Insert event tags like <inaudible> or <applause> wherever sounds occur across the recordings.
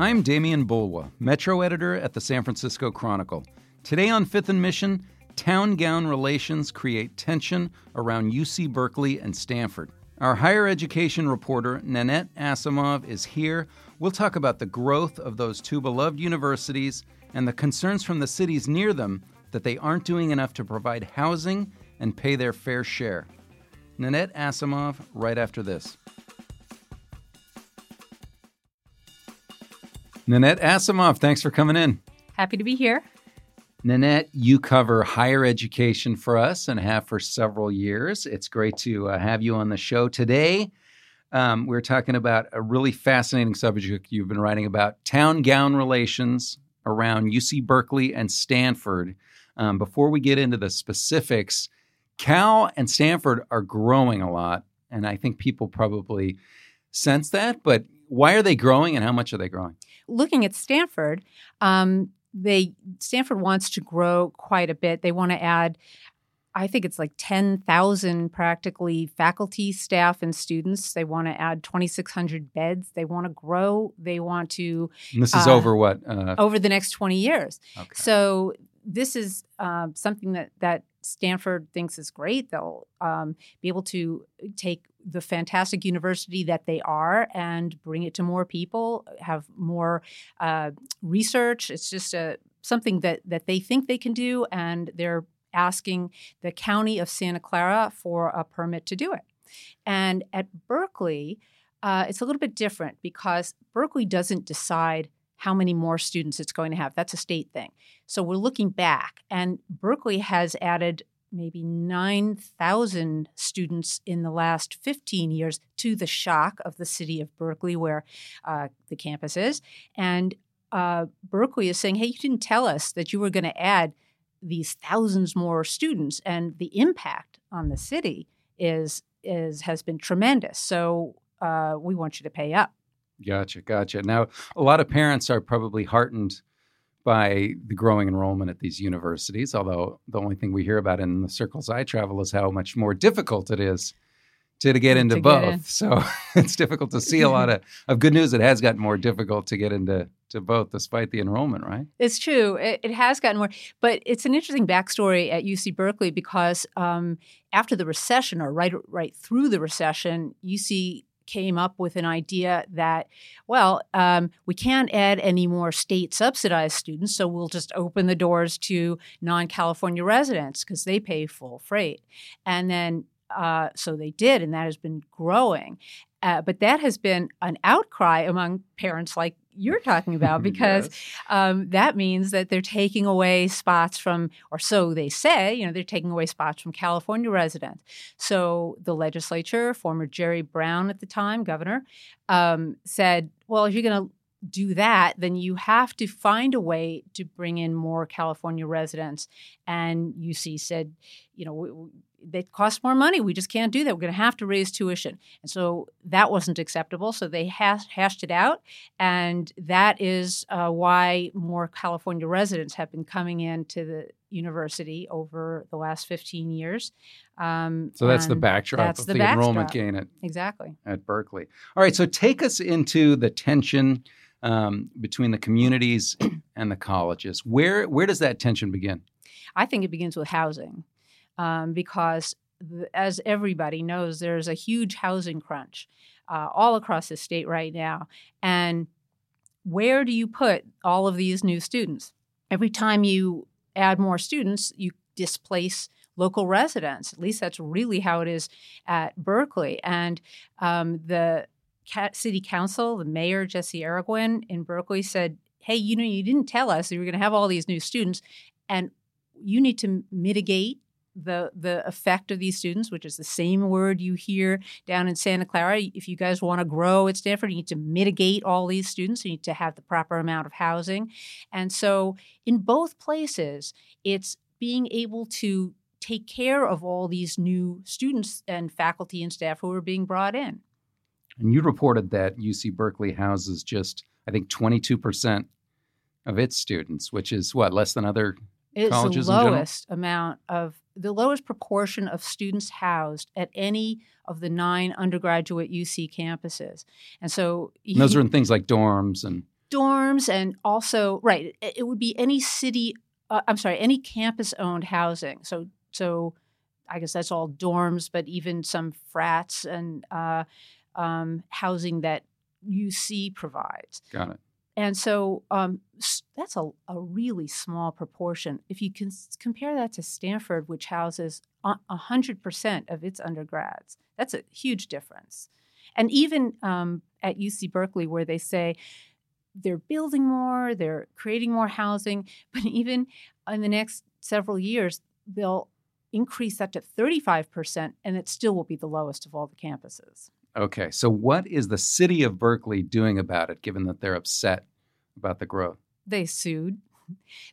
I'm Demian Bulwa, Metro editor at the San Francisco Chronicle. Today on Fifth and Mission, town gown relations create tension around UC Berkeley and Stanford. Our higher education reporter, Nanette Asimov, is here. We'll talk about the growth of those two beloved universities and the concerns from the cities near them that they aren't doing enough to provide housing and pay their fair share. Nanette Asimov, right after this. Nanette Asimov, thanks for coming in. Happy to be here. Nanette, you cover higher education for us and have for several years. It's great to uh, have you on the show today. Um, we're talking about a really fascinating subject you've been writing about town gown relations around UC Berkeley and Stanford. Um, before we get into the specifics, Cal and Stanford are growing a lot, and I think people probably sense that. But why are they growing, and how much are they growing? Looking at Stanford, um, they Stanford wants to grow quite a bit. They want to add, I think it's like ten thousand practically faculty, staff, and students. They want to add twenty six hundred beds. They want to grow. They want to. And this is uh, over what? Uh, over the next twenty years. Okay. So this is uh, something that that Stanford thinks is great. They'll um, be able to take the fantastic university that they are and bring it to more people, have more uh, research. It's just a something that that they think they can do, and they're asking the county of Santa Clara for a permit to do it. And at Berkeley, uh, it's a little bit different because Berkeley doesn't decide how many more students it's going to have. That's a state thing. So we're looking back, and Berkeley has added maybe 9,000 students in the last 15 years to the shock of the city of Berkeley, where uh, the campus is. And uh, Berkeley is saying, hey, you didn't tell us that you were going to add these thousands more students, and the impact on the city is is has been tremendous. So uh, we want you to pay up. Gotcha, gotcha. Now, a lot of parents are probably heartened by the growing enrollment at these universities, although the only thing we hear about in the circles I travel is how much more difficult it is to, to get into to both. Get in. So <laughs> it's difficult to see a lot of, of good news. It has gotten more difficult to get into to both despite the enrollment, right? It's true. It, it, has gotten more. But it's an interesting backstory at UC Berkeley because um, after the recession or right right through the recession, UC came up with an idea that, well, um, we can't add any more state subsidized students, so we'll just open the doors to non California residents because they pay full freight. And then uh, so they did, and that has been growing. Uh, but that has been an outcry among parents like you're talking <laughs> about because yes. um, that means that they're taking away spots from, or so they say, you know, they're taking away spots from California residents. So the legislature, former Jerry Brown at the time, governor, um, said, well, if you're going to do that, then you have to find a way to bring in more California residents. And UC said, you know, they cost more money. We just can't do that. We're going to have to raise tuition. And so that wasn't acceptable. So they has, hashed it out. And that is uh, why more California residents have been coming into the university over the last 15 years. Um, so that's the backdrop that's of the, the enrollment gain at, exactly. at Berkeley. All right. So take us into the tension um, between the communities and the colleges. Where, where does that tension begin? I think it begins with housing um, because, as everybody knows, there's a huge housing crunch uh, all across the state right now. And where do you put all of these new students? Every time you add more students, you displace local residents. At least that's really how it is at Berkeley. And um, the city council, the mayor, Jesse Arreguín in Berkeley, said, Hey, you know, you didn't tell us you were going to have all these new students, and you need to mitigate the the effect of these students, which is the same word you hear down in Santa Clara. If you guys want to grow at Stanford, you need to mitigate all these students. You need to have the proper amount of housing, and so in both places, it's being able to take care of all these new students and faculty and staff who are being brought in. And you reported that UC Berkeley houses just, I think, 22% of its students, which is what, less than other it's colleges the lowest amount of the lowest proportion of students housed at any of the nine undergraduate UC campuses. And so and those are in things like dorms and dorms and also right it would be any city uh, I'm sorry, any campus owned housing. So so I guess that's all dorms, but even some frats and uh, um, housing that UC provides. Got it. And so um, that's a, a, really small proportion. If you can compare that to Stanford, which houses 100% of its undergrads, that's a huge difference. And even um, at UC Berkeley, where they say they're building more, they're creating more housing, <laughs> but even in the next several years, they'll increase that to 35%, and it still will be the lowest of all the campuses. Okay, so what is the city of Berkeley doing about it, given that they're upset about the growth? They sued.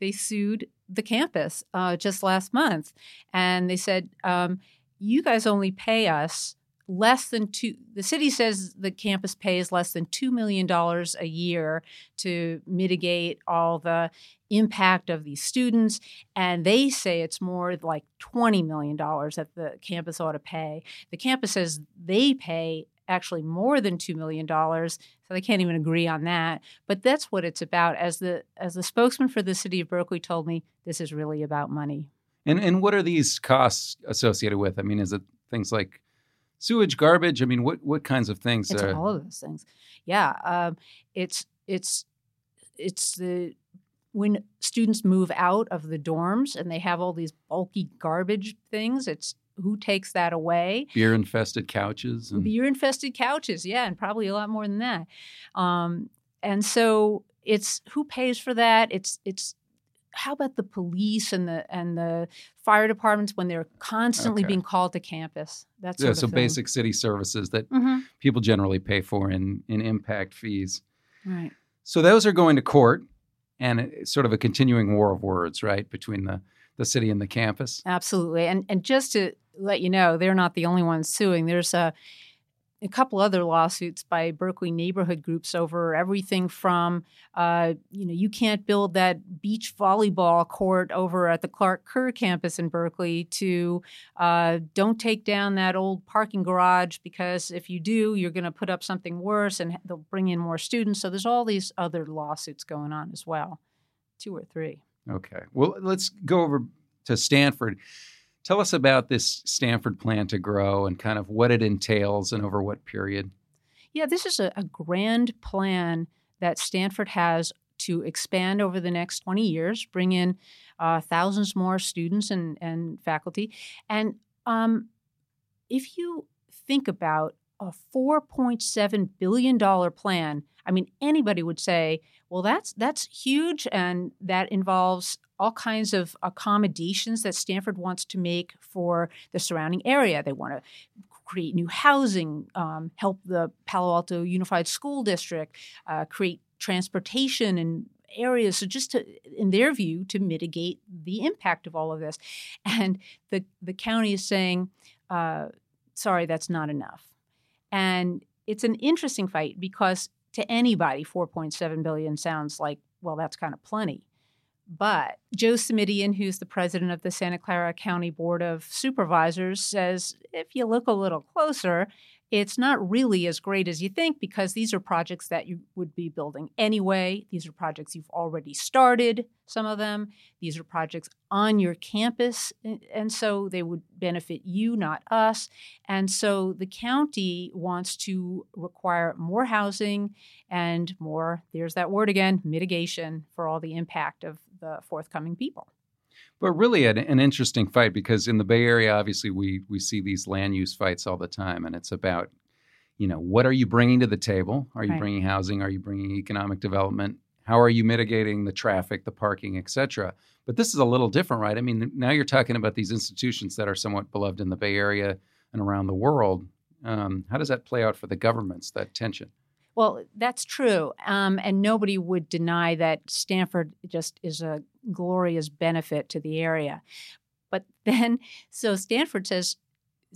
They sued the campus uh, just last month, and they said, um, "You guys only pay us less than two. The city says the campus pays less than two million dollars a year to mitigate all the impact of these students, and they say it's more like twenty million dollars that the campus ought to pay. The campus says they pay actually more than two million dollars, so they can't even agree on that. But that's what it's about. As the as the spokesman for the city of Berkeley told me, this is really about money. And and what are these costs associated with? I mean, is it things like sewage, garbage? I mean, what what kinds of things? It's all of those things. Yeah, um, it's it's it's the when students move out of the dorms and they have all these bulky garbage things. It's who takes that away? Beer infested couches. And... Beer infested couches, yeah, and probably a lot more than that. Um, and so it's who pays for that. It's it's how about the police and the and the fire departments when they're constantly okay. being called to campus? That's yeah. so thing. basic city services that mm-hmm. people generally pay for in in impact fees. Right. So those are going to court, and it's sort of a continuing war of words, right, between the the city and the campus. Absolutely, and and just to let you know, they're not the only ones suing. There's a a couple other lawsuits by Berkeley neighborhood groups over everything from, uh, you know, you can't build that beach volleyball court over at the Clark Kerr campus in Berkeley to uh, don't take down that old parking garage because if you do, you're going to put up something worse and they'll bring in more students. So there's all these other lawsuits going on as well, two or three. Okay. Well, let's go over to Stanford. Tell us about this Stanford plan to grow and kind of what it entails and over what period. Yeah, this is a, a grand plan that Stanford has to expand over the next 20 years, bring in uh, thousands more students and, and faculty. And um, if you think about a $4.7 billion plan, I mean, anybody would say, well, that's that's huge, and that involves all kinds of accommodations that Stanford wants to make for the surrounding area. They want to create new housing, um, help the Palo Alto Unified School District, uh, create transportation and areas so just to in their view to mitigate the impact of all of this and the the county is saying uh, sorry that's not enough and it's an interesting fight because to anybody, 4.7 billion sounds like, well, that's kind of plenty. But Joe Simitian, who's the president of the Santa Clara County Board of Supervisors, says if you look a little closer, it's not really as great as you think because these are projects that you would be building anyway. These are projects you've already started, some of them. These are projects on your campus, and so they would benefit you, not us. And so the county wants to require more housing and more, there's that word again, mitigation for all the impact of the forthcoming people. But really, an, an, interesting fight because in the Bay Area, obviously, we we see these land use fights all the time, and it's about, you know, what are you bringing to the table? Are you right. bringing housing? Are you bringing economic development? how are you mitigating the traffic, the parking, et cetera. But this is a little different, right? I mean, now you're talking about these institutions that are somewhat beloved in the Bay Area and around the world. Um, how does that play out for the governments, that tension? Well, that's true. Um, and nobody would deny that Stanford just is a glorious benefit to the area. But <laughs> then, so Stanford says,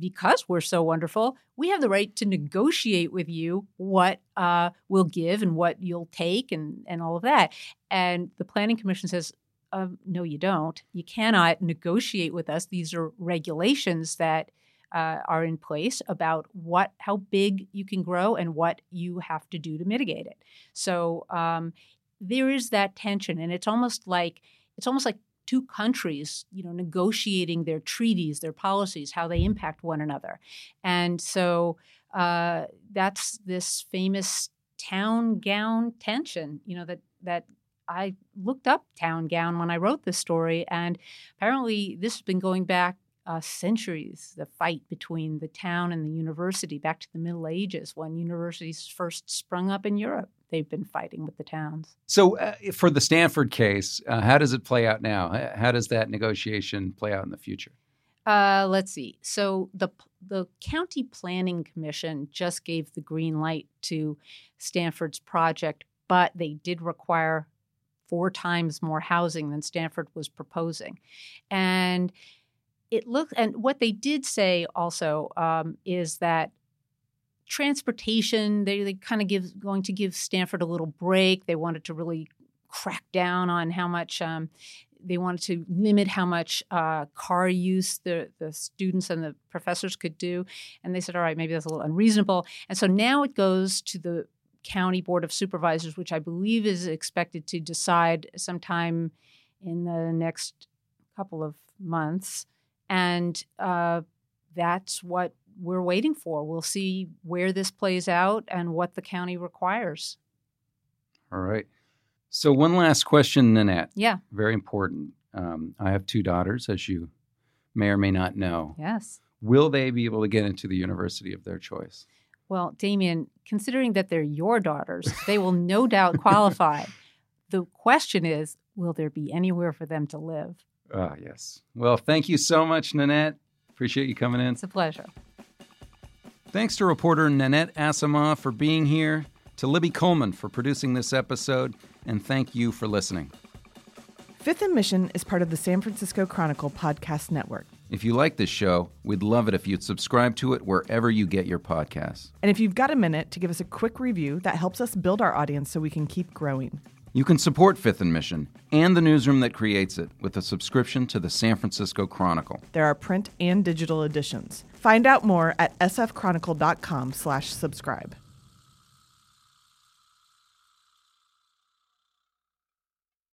because we're so wonderful, we have the right to negotiate with you what uh, we'll give and what you'll take and, and all of that. And the Planning Commission says, uh, no, you don't. You cannot negotiate with us. These are regulations that uh, are in place about what how big you can grow and what you have to do to mitigate it. So um, there is that tension, and it's almost like it's almost like two countries, you know, negotiating their treaties, their policies, how they impact one another. And so uh, that's this famous town gown tension, you know, that that I looked up town gown when I wrote this story, and apparently this has been going back uh, centuries. The fight between the town and the university, back to the Middle Ages, when universities first sprung up in Europe they've been fighting with the towns. So, uh, for the Stanford case, uh, how does it play out now? How does that negotiation play out in the future? Uh, let's see. So the the county planning commission just gave the green light to Stanford's project, but they did require four times more housing than Stanford was proposing, and it looked. And what they did say also um, is that transportation they, they kind of give going to give stanford a little break. They wanted to really crack down on how much um, they wanted to limit how much uh, car use the, the students and the professors could do. And they said all right maybe that's a little unreasonable. And so now it goes to the county board of supervisors which i believe is expected to decide sometime in the next couple of months and uh, that's what we're waiting for. We'll see where this plays out and what the county requires. All right. So, one last question, Nanette. Yeah. Very important. Um, I have two daughters, as you may or may not know. Yes. Will they be able to get into the university of their choice? Well, Demian, considering that they're your daughters, they will no doubt qualify. <laughs> The question is will there be anywhere for them to live? Ah, yes. Well, thank you so much, Nanette. Appreciate you coming in. It's a pleasure. Thanks to reporter Nanette Asimov for being here, to Libby Coleman for producing this episode, and thank you for listening. Fifth and Mission is part of the San Francisco Chronicle podcast network. If you like this show, we'd love it if you'd subscribe to it wherever you get your podcasts. And if you've got a minute to give us a quick review, that helps us build our audience so we can keep growing. You can support Fifth and Mission and the newsroom that creates it with a subscription to the San Francisco Chronicle. There are print and digital editions. Find out more at sfchronicle.com/subscribe.